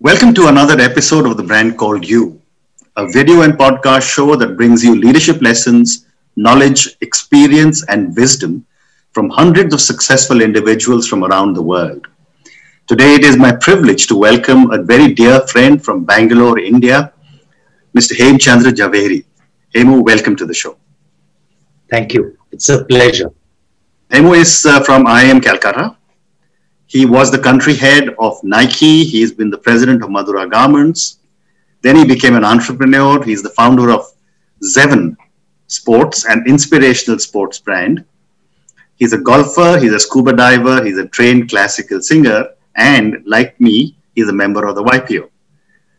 Welcome to another episode of The Brand Called You, a video and podcast show that brings you leadership lessons, knowledge, experience, and wisdom from hundreds of successful individuals from around the world. Today, it is my privilege to welcome a very dear friend from Bangalore, India, Mr. Hemchandra Javeri. Hemu, welcome to the show. Thank you. It's a pleasure. Hemu is uh, from IIM Calcutta. He was the country head of Nike. He's been the president of Madura Garments. Then he became an entrepreneur. He's the founder of Zeven Sports, an inspirational sports brand. He's a golfer, he's a scuba diver, he's a trained classical singer, and like me, he's a member of the YPO.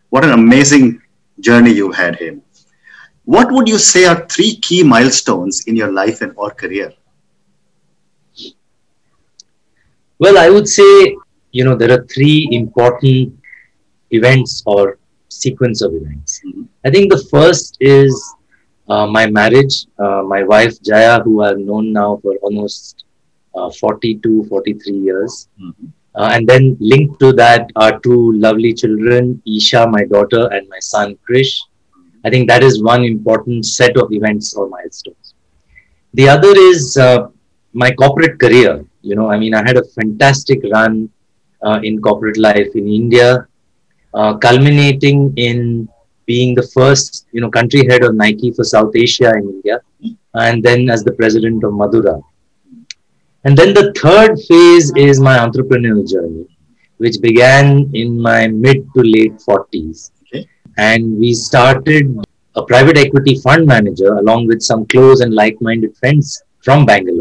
What an amazing journey you've had him. What would you say are three key milestones in your life and or career? Well, I would say, you know, there are three important events or sequence of events. Mm-hmm. I think the first is uh, my marriage. Uh, my wife, Jaya, who I've known now for almost uh, 42, 43 years. Mm-hmm. Uh, and then linked to that are two lovely children, Isha, my daughter, and my son, Krish. I think that is one important set of events or milestones. The other is uh, my corporate career. You know, I mean, I had a fantastic run uh, in corporate life in India, uh, culminating in being the first, you know, country head of Nike for South Asia in India, and then as the president of Madura. And then the third phase is my entrepreneurial journey, which began in my mid to late 40s. Okay. And we started a private equity fund manager along with some close and like minded friends from Bangalore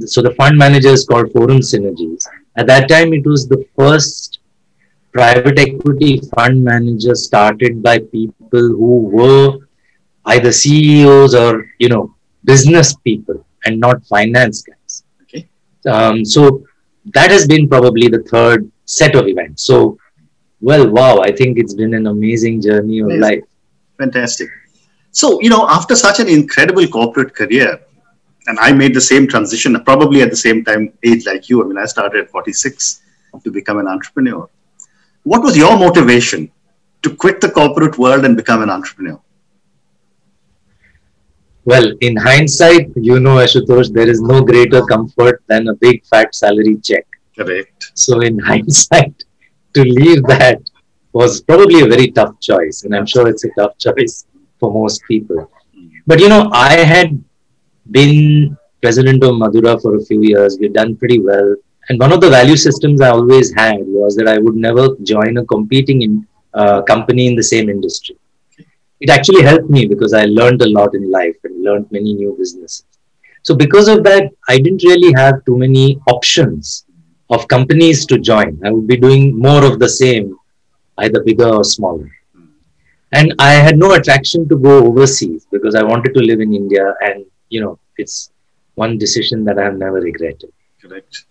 so the fund manager is called Forum Synergies. At that time, it was the first private equity fund manager started by people who were either CEOs or you know business people and not finance guys. Okay. Um, so that has been probably the third set of events. So, well, wow! I think it's been an amazing journey of amazing. life. Fantastic. So you know, after such an incredible corporate career, and I made the same transition, probably at the same time age like you. I mean, I started at 46 to become an entrepreneur. What was your motivation to quit the corporate world and become an entrepreneur? Well, in hindsight, you know, Ashutosh, there is no greater comfort than a big fat salary check. Correct. So, in hindsight, to leave that was probably a very tough choice. And I'm sure it's a tough choice for most people. But, you know, I had been president of Madura for a few years. We've done pretty well. And one of the value systems I always had was that I would never join a competing in, uh, company in the same industry. It actually helped me because I learned a lot in life and learned many new businesses. So because of that, I didn't really have too many options of companies to join. I would be doing more of the same, either bigger or smaller. And I had no attraction to go overseas because I wanted to live in India and you know, it's one decision that I have never regretted. Correct.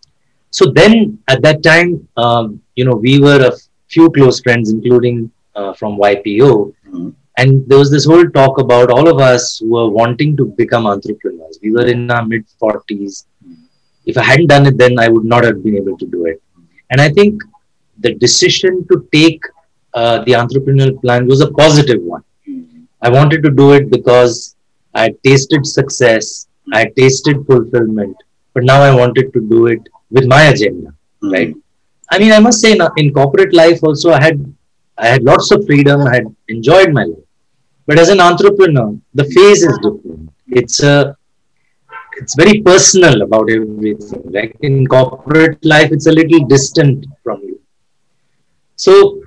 So then at that time, um, you know, we were a few close friends, including uh, from YPO. Mm-hmm. And there was this whole talk about all of us who were wanting to become entrepreneurs. We were in our mid 40s. Mm-hmm. If I hadn't done it then, I would not have been able to do it. And I think the decision to take uh, the entrepreneurial plan was a positive one. Mm-hmm. I wanted to do it because I tasted success, I tasted fulfillment, but now I wanted to do it with my agenda, mm-hmm. right? I mean, I must say, in corporate life also, I had I had lots of freedom. I had enjoyed my life, but as an entrepreneur, the phase is different. It's a it's very personal about everything. Like in corporate life, it's a little distant from you. So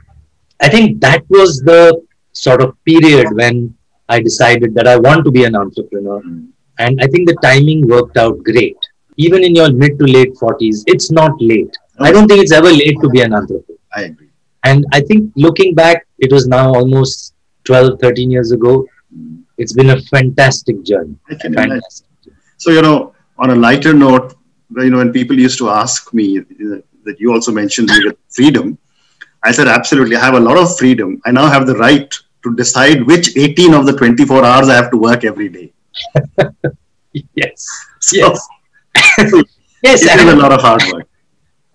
I think that was the sort of period when I decided that I want to be an entrepreneur. Mm. And I think the timing worked out great. Even in your mid to late 40s, it's not late. I don't think it's ever late to be an entrepreneur. I agree. And I think looking back, it was now almost 12, 13 years ago. Mm. It's been a fantastic journey. Fantastic. So, you know, on a lighter note, you know, when people used to ask me that you also mentioned freedom, I said, absolutely, I have a lot of freedom. I now have the right to decide which 18 of the 24 hours I have to work every day. yes. So, yes. yes. It is a lot of hard work.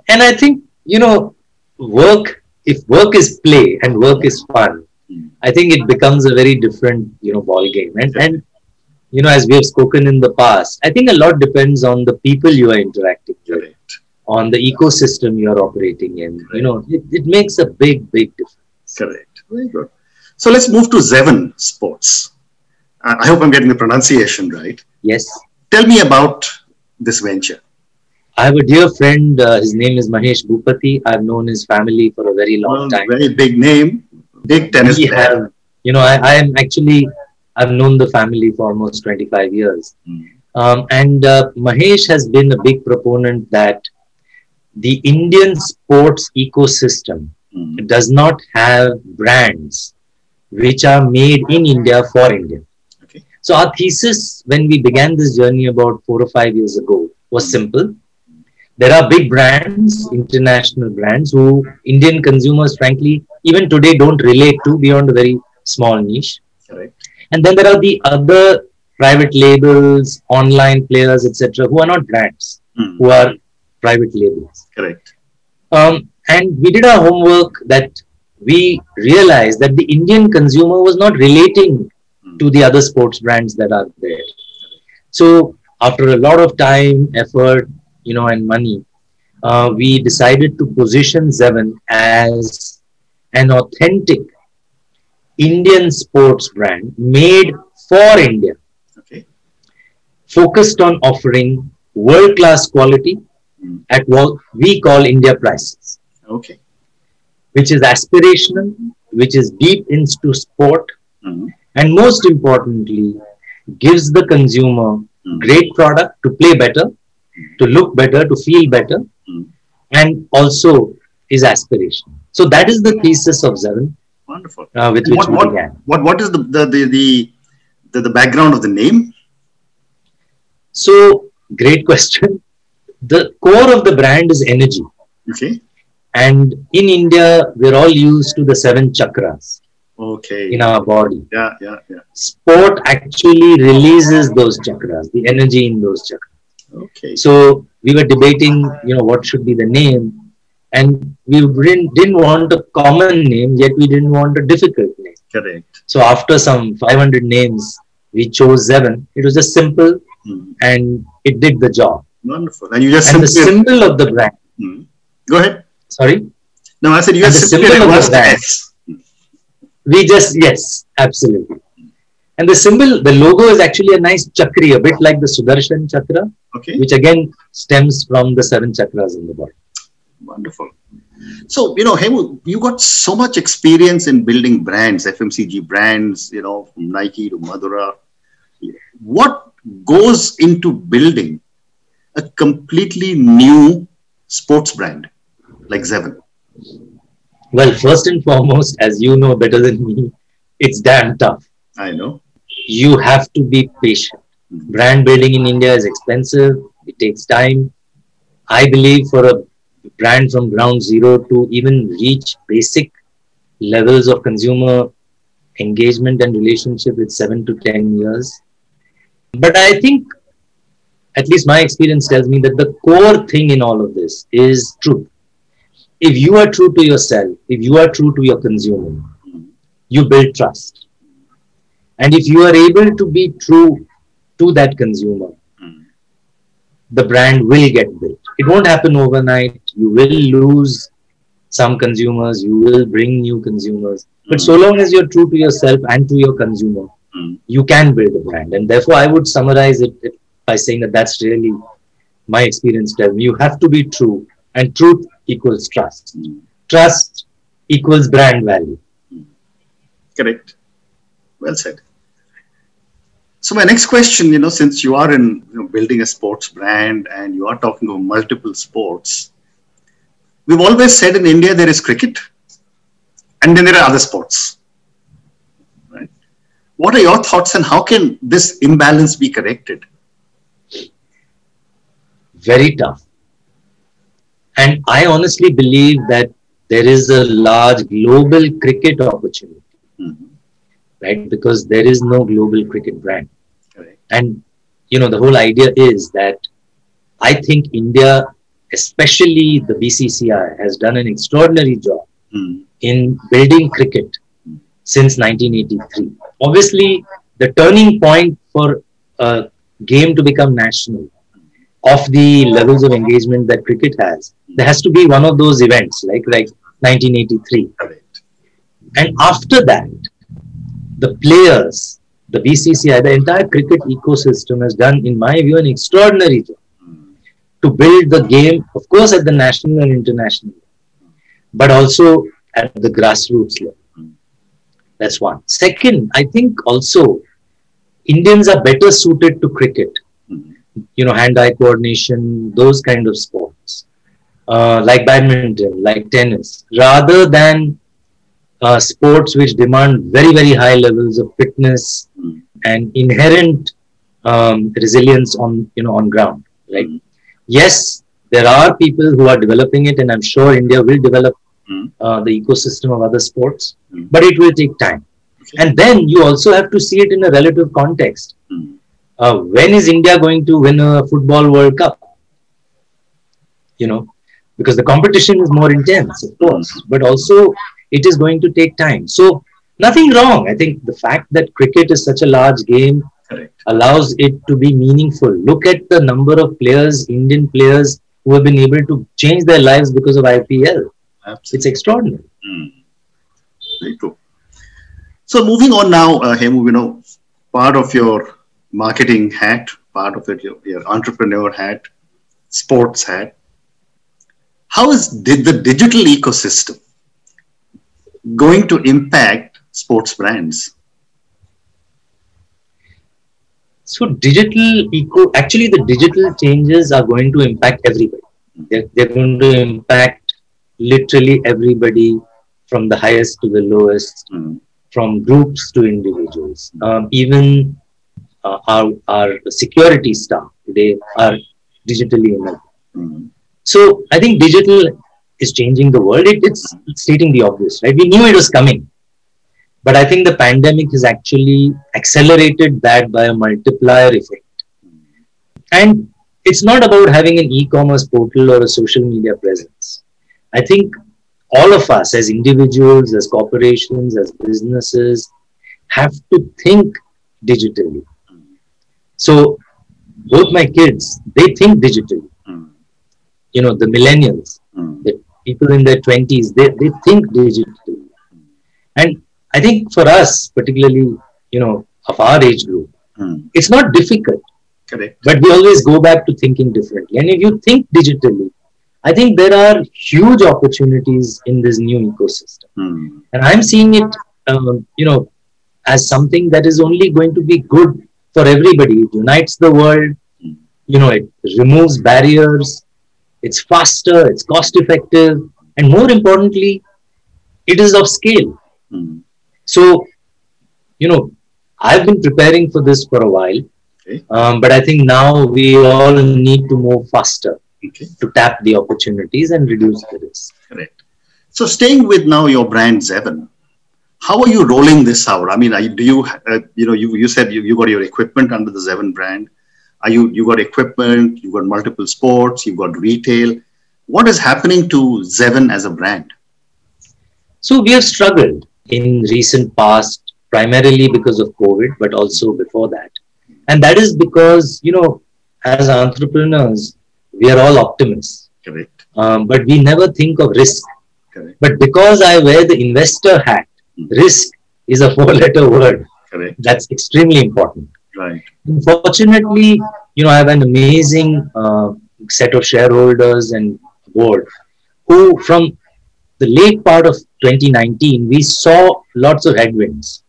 And I think, you know, work if work is play and work is fun, Mm. I think it becomes a very different, you know, ball game. And and you know, as we have spoken in the past, I think a lot depends on the people you are interacting with, Correct. on the ecosystem you are operating in. You know, it, it makes a big, big difference. Correct. Very good. So let's move to Zeven Sports. Uh, I hope I'm getting the pronunciation right. Yes. Tell me about this venture. I have a dear friend, uh, his name is Mahesh Bhupathi. I've known his family for a very long Well, time. very big name, big tennis we player. have, you know, I, I am actually, I've known the family for almost 25 years. Mm. Um, and uh, Mahesh has been a big proponent that the Indian sports ecosystem Mm. does not have brands which are made in India for India. Okay. So our thesis when we began this journey about four or five years ago was simple. There are big brands, international brands, who Indian consumers, frankly, even today don't relate to beyond a very small niche. Correct. And then there are the other private labels, online players, etc., who are not brands, Mm. who are private labels. Correct. Um, and we did our homework that we realized that the Indian consumer was not relating to the other sports brands that are there. So after a lot of time, effort, you know, and money, uh, we decided to position Zeven as an authentic Indian sports brand made for India, Okay. focused on offering world-class quality Mm. at what we call India prices Okay. Which is aspirational, which is deep into sport, Mm. and most importantly, gives the consumer Mm. great product to play better, to look better, to feel better, Mm. and also is aspirational. So that is the thesis of Zeven, Wonderful. uh, with And which what, we what, began. what, what is the, the, the, the, the, the background of the name? So, great question. The core of the brand is energy. Okay. And in India, we're all used to the seven chakras Okay. in our body. Yeah, yeah, yeah. sport actually releases those chakras, the energy in those chakras. Okay. So we were debating, you know, what should be the name, and we didn't, didn't want a common name, yet we didn't want a difficult name. Correct. So after some 500 names, we chose seven. It was just simple Mm. and it did the job. Wonderful. And you just And the symbol of the brand, Mm. Go ahead. Sorry, No, I said you And just the simply symbol of the reversed the brand. S. we just, yes, absolutely. And the symbol, the logo is actually a nice chakri, a bit like the Sudarshan chakra. Okay. which again stems from the seven chakras in the body. Wonderful. So, you know, Hemu, you got so much experience in building brands, FMCG brands, you know, from Nike to Madura. What goes into building a completely new sports brand like Zeven? Well, first and foremost, as you know better than me, it's damn tough. I know. You have to be patient. Hmm. Brand building in India is expensive, it takes time. I believe for a brand from ground zero to even reach basic levels of consumer engagement and relationship, it's seven to 10 years. But I think, at least my experience tells me that the core thing in all of this is truth. If you are true to yourself, if you are true to your consumer, you build trust. And if you are able to be true to that consumer, the brand will get built. It won't happen overnight. You will lose some consumers, you will bring new consumers. But so long as you're true to yourself and to your consumer, you can build a brand. And therefore, I would summarize it by saying that that's really my experience tells me you have to be true, and truth equals trust. Mm. Trust equals brand value. Correct. Well said. So my next question, you know, since you are in you know, building a sports brand and you are talking of multiple sports, we've always said in India there is cricket, and then there are other sports. Right? What are your thoughts, and how can this imbalance be corrected? very tough. And I honestly believe that there is a large global cricket opportunity, Mhm. right? Because there is no global cricket brand. Correct. And, you know, the whole idea is that I think India, especially the BCCI, has done an extraordinary job Mm. in building cricket since 1983. Obviously, the turning point for a game to become national of the levels of engagement that cricket has, there has to be one of those events like like 1983. Correct. And after that, the players, the BCCI, the entire cricket ecosystem has done, in my view, an extraordinary job to build the game, of course, at the national and international, level, but also at the grassroots level. That's one. Second, I think also Indians are better suited to cricket. You know, hand-eye coordination, those kind of sports, uh, like badminton, like tennis, rather than uh, sports which demand very, very high levels of fitness and inherent um, resilience on, you know, on ground. Right? Yes, there are people who are developing it, and I'm sure India will develop uh, the ecosystem of other sports, but it will take time. And then you also have to see it in a relative context. Uh, when is India going to win a football World Cup? You know, because the competition is more intense, of course, but also it is going to take time. So, nothing wrong. I think the fact that cricket is such a large game Correct. allows it to be meaningful. Look at the number of players, Indian players, who have been able to change their lives because of IPL. Absolutely. It's extraordinary. Mm. Very true. So moving on now, uh, Hemu, you know, part of your marketing hat, part of it, your, your entrepreneur hat, sports hat. How is did the digital ecosystem going to impact sports brands? So digital eco, actually the digital changes are going to impact everybody. They're, they're going to impact literally everybody from the highest to the lowest, Mm. from groups to individuals. Um, even uh, our, our security staff today are digitally enabled. Mm. So I think digital is changing the world. It, it's stating the obvious, right? We knew it was coming. But I think the pandemic has actually accelerated that by a multiplier effect. And it's not about having an e commerce portal or a social media presence. I think all of us, as individuals, as corporations, as businesses, have to think digitally. So, both my kids, they think digitally. Mm. You know, the millennials, Mm. the people in their 20s, they, they think digitally. And I think for us, particularly, you know, of our age group, Mm. it's not difficult, Correct. but we always go back to thinking differently. And if you think digitally, I think there are huge opportunities in this new ecosystem. Mm. And I'm seeing it, um, you know, as something that is only going to be good for everybody. It unites the world, you know, it removes barriers, it's faster, it's cost effective, and more importantly, it is of scale. Mm. So, you know, I've been preparing for this for a while, Okay. um, but I think now we all need to move faster Okay. to tap the opportunities and reduce the risk. Correct. So staying with now your brand Zeven, how are you rolling this out? I mean, are you, do you uh, you know you, you said you, you got your equipment under the Zeven brand. Are you you got equipment? You got multiple sports. you've got retail. What is happening to Zeven as a brand? So we have struggled in recent past, primarily because of COVID, but also before that. And that is because, you know, as entrepreneurs, we are all optimists, Correct. um, but we never think of risk. Correct. But because I wear the investor hat, risk is a four letter word. Correct. That's extremely important. Right. Unfortunately, you know, I have an amazing uh, set of shareholders and board who, from the late part of 2019, we saw lots of headwinds.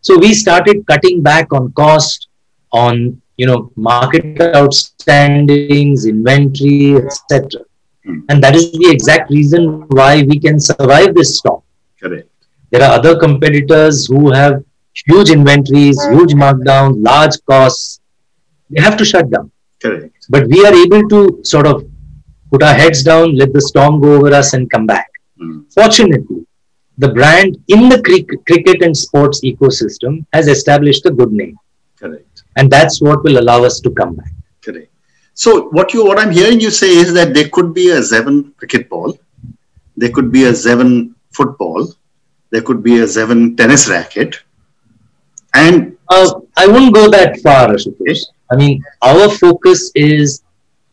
So we started cutting back on cost, on you know market outstandings, inventory, etc. Hmm. And that is the exact reason why we can survive this storm. Correct. There are other competitors who have huge inventories, huge markdowns, large costs. They have to shut down. Correct. But we are able to sort of put our heads down, let the storm go over us, and come back. Mm. Fortunately, the brand in the cric- cricket and sports ecosystem has established a good name. Correct. And that's what will allow us to come back. Correct. So what you what I'm hearing you say is that there could be a Zeven cricket ball, there could be a Zeven football. There could be a Zeven tennis racket. And Uh, I wouldn't go that far, Ashutosh. I mean, our focus is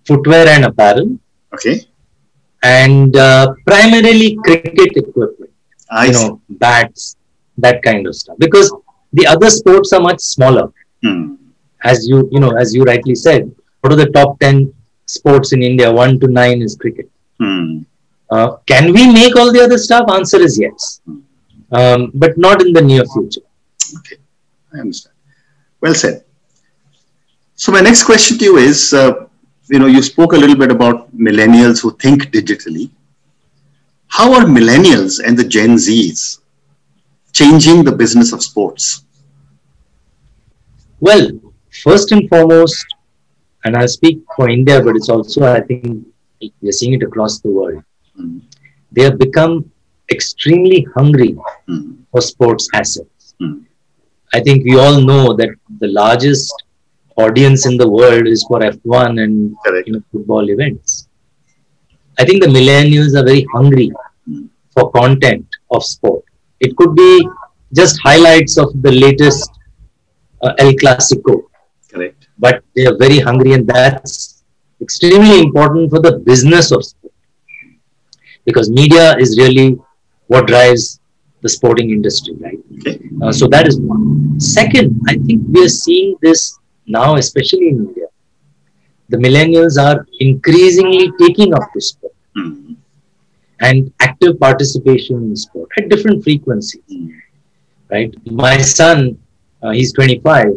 footwear and apparel okay, and uh, primarily cricket equipment, I you see. know, bats, that kind of stuff. Because the other sports are much smaller. Hmm. As you, you know, as you rightly said, what are the top 10 sports in India? One to nine is cricket. Hmm. Uh, can we make all the other stuff? Answer is yes. Um, but not in the near future. Okay, I understand. Well said. So my next question to you is, uh, you know, you spoke a little bit about millennials who think digitally. How are millennials and the Gen Zs changing the business of sports? Well, first and foremost, and I'll speak for India, but it's also, I think, we're seeing it across the world. Hmm. They have become extremely hungry Hmm. for sports assets. Hmm. I think we all know that the largest audience in the world is for F1 and you know, football events. I think the millennials are very hungry Hmm. for content of sport. It could be just highlights of the latest uh, El Clasico, Correct. but they are very hungry, and that's extremely important for the business of sport because media is really what drives the sporting industry, right? Uh, so that is one. Second, I think we are seeing this now, especially in India. The millennials are increasingly taking up to sport Hmm. and active participation in sport at different frequencies. Hmm. Right. My son, uh, he's 25.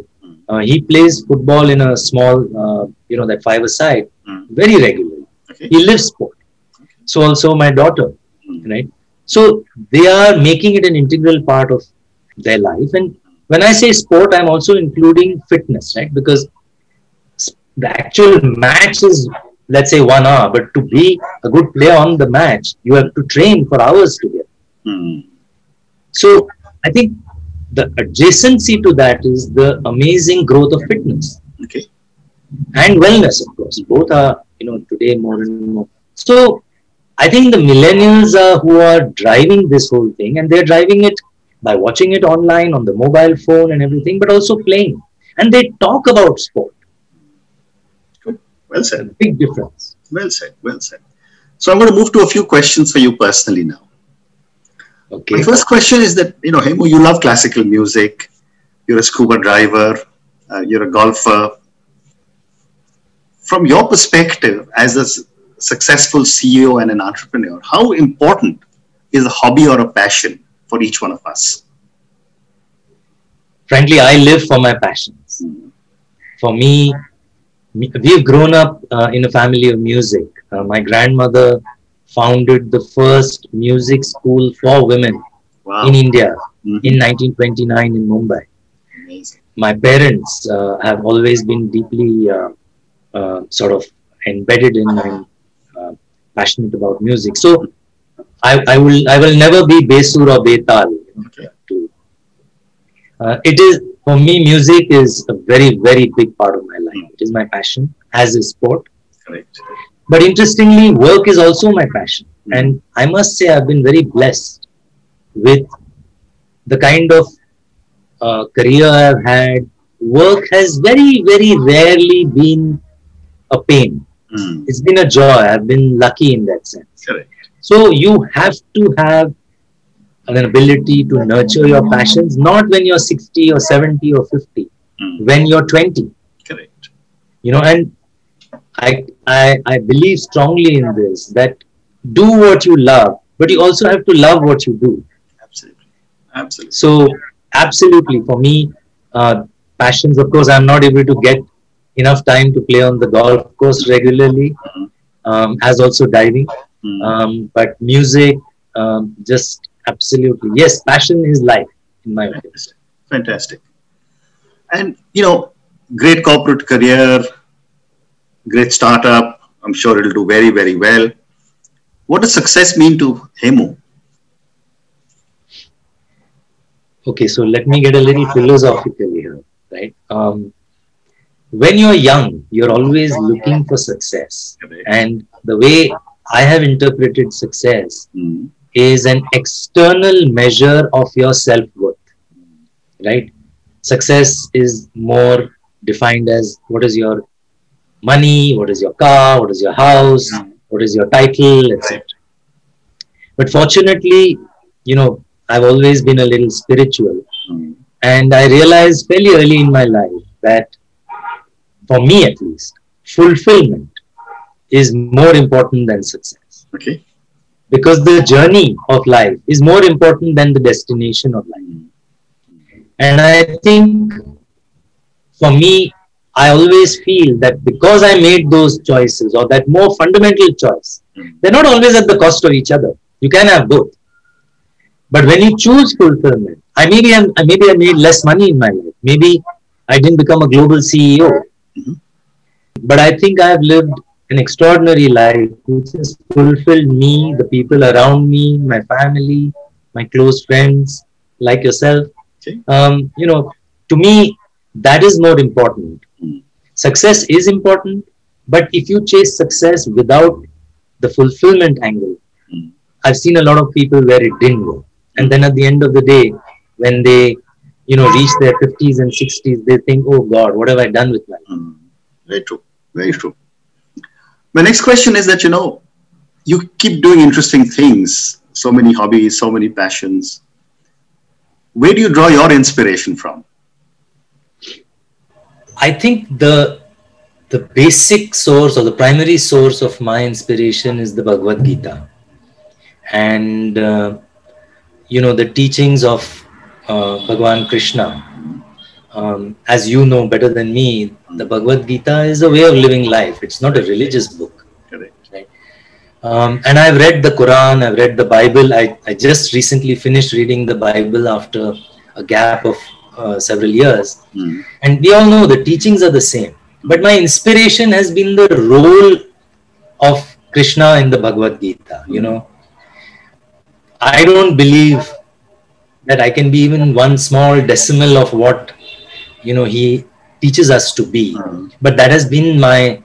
Uh, he plays football in a small, uh, you know, that five-a-side Hmm. very regularly. Okay. He lives sport. So also my daughter, Hmm. right? So they are making it an integral part of their life. And when I say sport, I'm also including fitness, right? Because the actual match is, let's say, one hour, but to be a good player on the match, you have to train for hours together. Hmm. So I think the adjacency to that is the amazing growth of fitness Okay. and wellness, of course. Both are, you know, today more and more. So I think the millennials are who are driving this whole thing, and they're driving it by watching it online on the mobile phone and everything, but also playing. And they talk about sport. Well said. Big difference. Well said. Well said. So I'm going to move to a few questions for you personally now. Okay. My first question is that, you know, Hemu, you love classical music. You're a scuba diver. Uh, you're a golfer. From your perspective as a successful CEO and an entrepreneur, how important is a hobby or a passion for each one of us? Frankly, I live for my passions. For me, me- we've grown up uh, in a family of music. Uh, my grandmother founded the first music school for women Wow. in India Mhm. in 1929 in Mumbai. Amazing. My parents uh, have always been deeply uh, uh, sort of embedded in uh, passionate about music. So I, I will I will never be Besur or Betal. Okay. uh, it is for me music is a very very big part of my life. It is my passion as a sport. Correct. But interestingly, work is also my passion. And I must say, I've been very blessed with the kind of uh, career I've had. Work has very, very rarely been a pain. Mm. It's been a joy. I've been lucky in that sense. Correct. So you have to have an ability to nurture your passions, not when you're 60 or 70 or 50, Mm. when you're 20 Correct. you know and I, I i believe strongly in this that do what you love but you also have to love what you do Absolutely. Absolutely. so absolutely for me uh, passions of course i'm not able to get enough time to play on the golf course regularly Mhm. um, as also diving Mm. um, but music um, just absolutely yes passion is life in my opinion Fantastic. Fantastic. And, you know, great corporate career, great startup. I'm sure it'll do very, very well. What does success mean to Hemu? Okay, so let me get a little philosophical here, right? Um, when you're young, you're always looking for success. And the way I have interpreted success Mm. is an external measure of your self worth, right? Success is more defined as what is your money, what is your car, what is your house, what is your title, etc. But fortunately, you know, I've always been a little spiritual, Mm. and I realized fairly early in my life that, for me at least, fulfillment is more important than success Okay. because the journey of life is more important than the destination of life. And I think for me, I always feel that because I made those choices or that more fundamental choice, they're not always at the cost of each other. You can have both. But when you choose fulfillment, I maybe I'm, maybe I made less money in my life. Maybe I didn't become a global CEO. Mhm. But I think I've lived an extraordinary life which has fulfilled me, the people around me, my family, my close friends, like yourself. Okay. Um, you know, to me, that is more important. Mm. Success is important, but if you chase success without the fulfillment angle, Mm. I've seen a lot of people where it didn't work. And then at the end of the day, when they, you know, reach their 50s and 60s, they think, oh God, what have I done with my life? Mm. Very true. Very true. My next question is that, you know, you keep doing interesting things, so many hobbies, so many passions. Where do you draw your inspiration from? I think the the basic source or the primary source of my inspiration is the Bhagavad Gita, and uh, you know the teachings of uh, Bhagwan Krishna. Um, as you know better than me, the Bhagavad Gita is a way of living life. It's not a religious book. Correct. Um, and I've read the Quran, I've read the Bible. I, I just recently finished reading the Bible after a gap of uh, several years. Mm. And we all know the teachings are the same. But my inspiration has been the role of Krishna in the Bhagavad Gita. You know, I don't believe that I can be even one small decimal of what you know he teaches us to be. Mm. But that has been my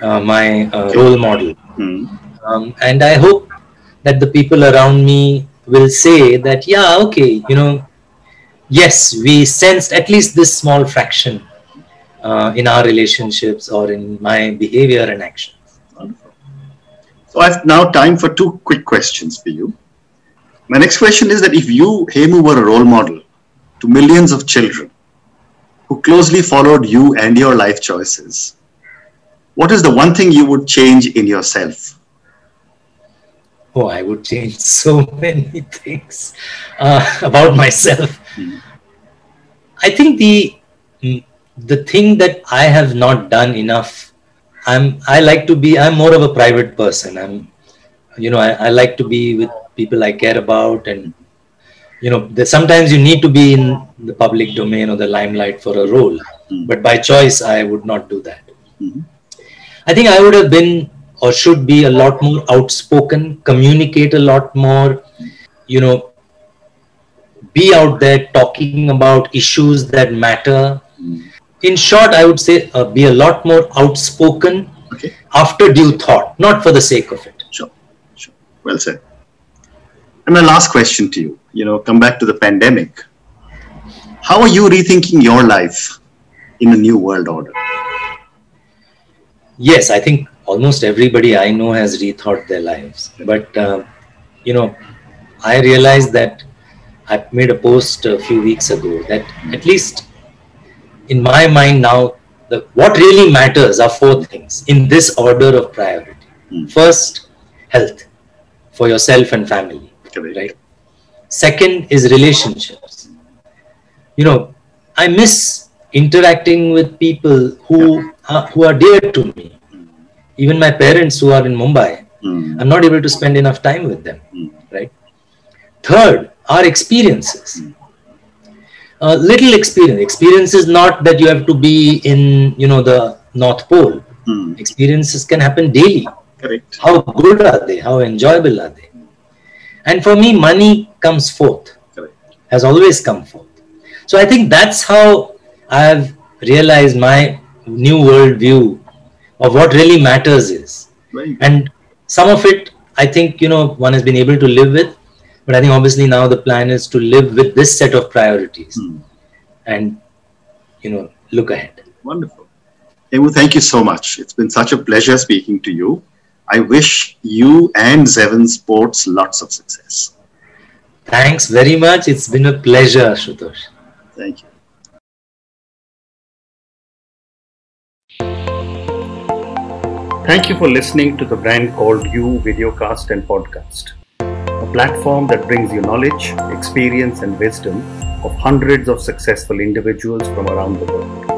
uh, my uh, role model. Mm. Um, and I hope that the people around me will say that, yeah, okay, you know, yes, we sensed at least this small fraction uh, in our relationships or in my behavior and actions. Wonderful. So I've now time for two quick questions for you. My next question is that if you, Hemu, were a role model to millions of children who closely followed you and your life choices, what is the one thing you would change in yourself? Oh, I would change so many things uh, about myself. Mhm. I think the mm, the thing that I have not done enough. I'm I like to be. I'm more of a private person. I'm, you know, I, I like to be with people I care about, and you know, sometimes you need to be in the public domain or the limelight for a role. Mhm. But by choice, I would not do that. Mhm. I think I would have been or should be a lot more outspoken, communicate a lot more, you know, be out there talking about issues that matter. Mm. In short, I would say uh, be a lot more outspoken Okay, after due thought, not for the sake of it. Well said. And my last question to you, you know, come back to the pandemic. How are you rethinking your life in a new world order? Yes, I think almost everybody I know has rethought their lives. But, uh, you know, I realized that I made a post a few weeks ago that at least in my mind now, the, what really matters are four things in this order of priority. Mm. First, health for yourself and family, Correct. right? Second is relationships. You know, I miss interacting with people who are, who are dear to me. Even my parents who are in Mumbai, Mm. I'm not able to spend enough time with them, Mm. right? Third, our experiences. A little experience. Experience is not that you have to be in, you know, the North Pole. Mm. Experiences can happen daily. Correct. How good are they? How enjoyable are they? And for me, money comes forth, Correct. has always come forth. So I think that's how I've realized my new world view of what really matters is. Good. And some of it, I think, you know, one has been able to live with. But I think obviously now the plan is to live with this set of priorities Hmm. and, you know, look ahead. Wonderful. Hemu, thank you so much. It's been such a pleasure speaking to you. I wish you and Zeven Sports lots of success. Thanks very much. It's been a pleasure, Shutosh. Thank you. Thank you for listening to the brand called You Videocast and Podcast, a platform that brings you knowledge, experience, and wisdom of hundreds of successful individuals from around the world.